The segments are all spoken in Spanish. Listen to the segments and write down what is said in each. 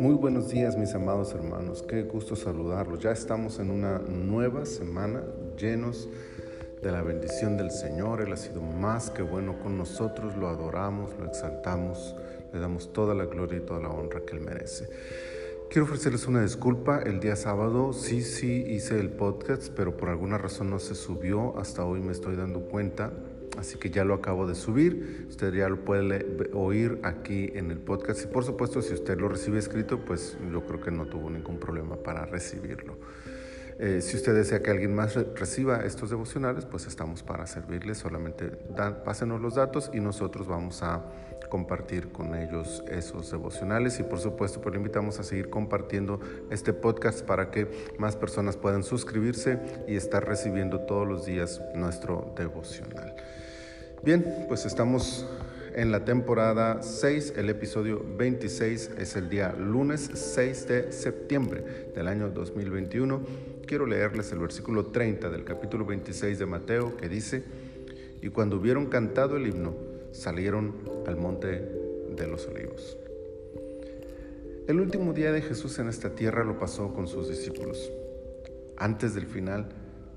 Muy buenos días mis amados hermanos, qué gusto saludarlos. Ya estamos en una nueva semana llenos de la bendición del Señor. Él ha sido más que bueno con nosotros, lo adoramos, lo exaltamos, le damos toda la gloria y toda la honra que Él merece. Quiero ofrecerles una disculpa. El día sábado sí, sí hice el podcast, pero por alguna razón no se subió. Hasta hoy me estoy dando cuenta Así que ya lo acabo de subir, usted ya lo puede oír aquí en el podcast. Y por supuesto si usted lo recibe escrito, pues yo creo que no tuvo ningún problema para recibirlo. Eh, si usted desea que alguien más reciba estos devocionales, pues estamos para servirle, solamente pásenos los datos y nosotros vamos a compartir con ellos esos devocionales y por supuesto pues le invitamos a seguir compartiendo este podcast para que más personas puedan suscribirse y estar recibiendo todos los días nuestro devocional. Bien, pues estamos en la temporada 6, el episodio 26 es el día lunes 6 de septiembre del año 2021. Quiero leerles el versículo 30 del capítulo 26 de Mateo que dice, y cuando hubieron cantado el himno, salieron al monte de los olivos. El último día de Jesús en esta tierra lo pasó con sus discípulos. Antes del final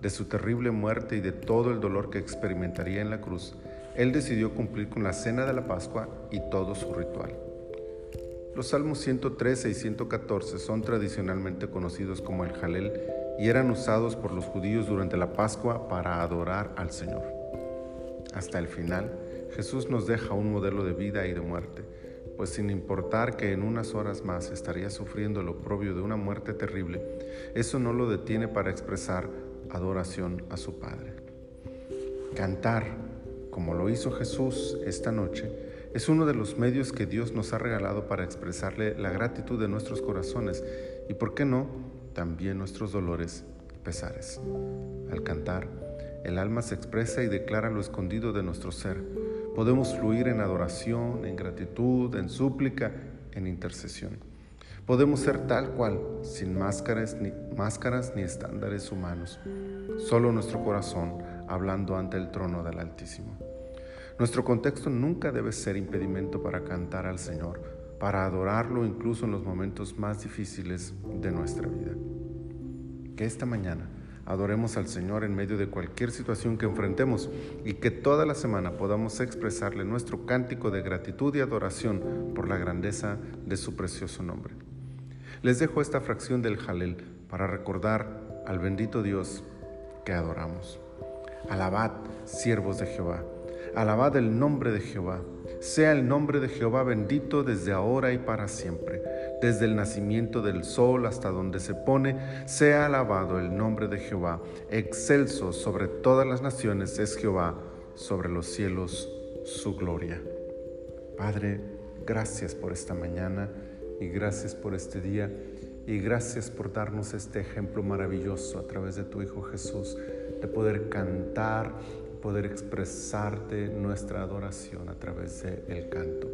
de su terrible muerte y de todo el dolor que experimentaría en la cruz, él decidió cumplir con la cena de la Pascua y todo su ritual. Los salmos 113 y 114 son tradicionalmente conocidos como el Jalel y eran usados por los judíos durante la Pascua para adorar al Señor. Hasta el final, Jesús nos deja un modelo de vida y de muerte, pues sin importar que en unas horas más estaría sufriendo el oprobio de una muerte terrible, eso no lo detiene para expresar adoración a su Padre. Cantar como lo hizo Jesús esta noche, es uno de los medios que Dios nos ha regalado para expresarle la gratitud de nuestros corazones y, por qué no, también nuestros dolores y pesares. Al cantar, el alma se expresa y declara lo escondido de nuestro ser. Podemos fluir en adoración, en gratitud, en súplica, en intercesión. Podemos ser tal cual, sin máscaras ni, máscaras ni estándares humanos, solo nuestro corazón hablando ante el trono del Altísimo. Nuestro contexto nunca debe ser impedimento para cantar al Señor, para adorarlo incluso en los momentos más difíciles de nuestra vida. Que esta mañana adoremos al Señor en medio de cualquier situación que enfrentemos y que toda la semana podamos expresarle nuestro cántico de gratitud y adoración por la grandeza de su precioso nombre. Les dejo esta fracción del Jalel para recordar al bendito Dios que adoramos. Alabad, siervos de Jehová Alabad el nombre de Jehová. Sea el nombre de Jehová bendito desde ahora y para siempre. Desde el nacimiento del sol hasta donde se pone, sea alabado el nombre de Jehová. Excelso sobre todas las naciones es Jehová, sobre los cielos su gloria. Padre, gracias por esta mañana y gracias por este día y gracias por darnos este ejemplo maravilloso a través de tu Hijo Jesús de poder cantar poder expresarte nuestra adoración a través del canto.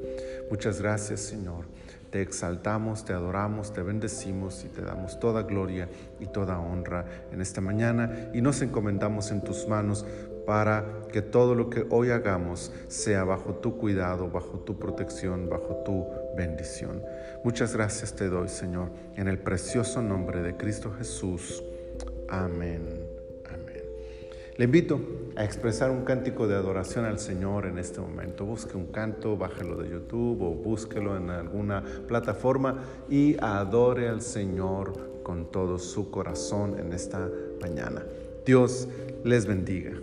Muchas gracias Señor. Te exaltamos, te adoramos, te bendecimos y te damos toda gloria y toda honra en esta mañana y nos encomendamos en tus manos para que todo lo que hoy hagamos sea bajo tu cuidado, bajo tu protección, bajo tu bendición. Muchas gracias te doy, Señor, en el precioso nombre de Cristo Jesús. Amén. Le invito a expresar un cántico de adoración al Señor en este momento. Busque un canto, bájelo de YouTube o búsquelo en alguna plataforma y adore al Señor con todo su corazón en esta mañana. Dios les bendiga.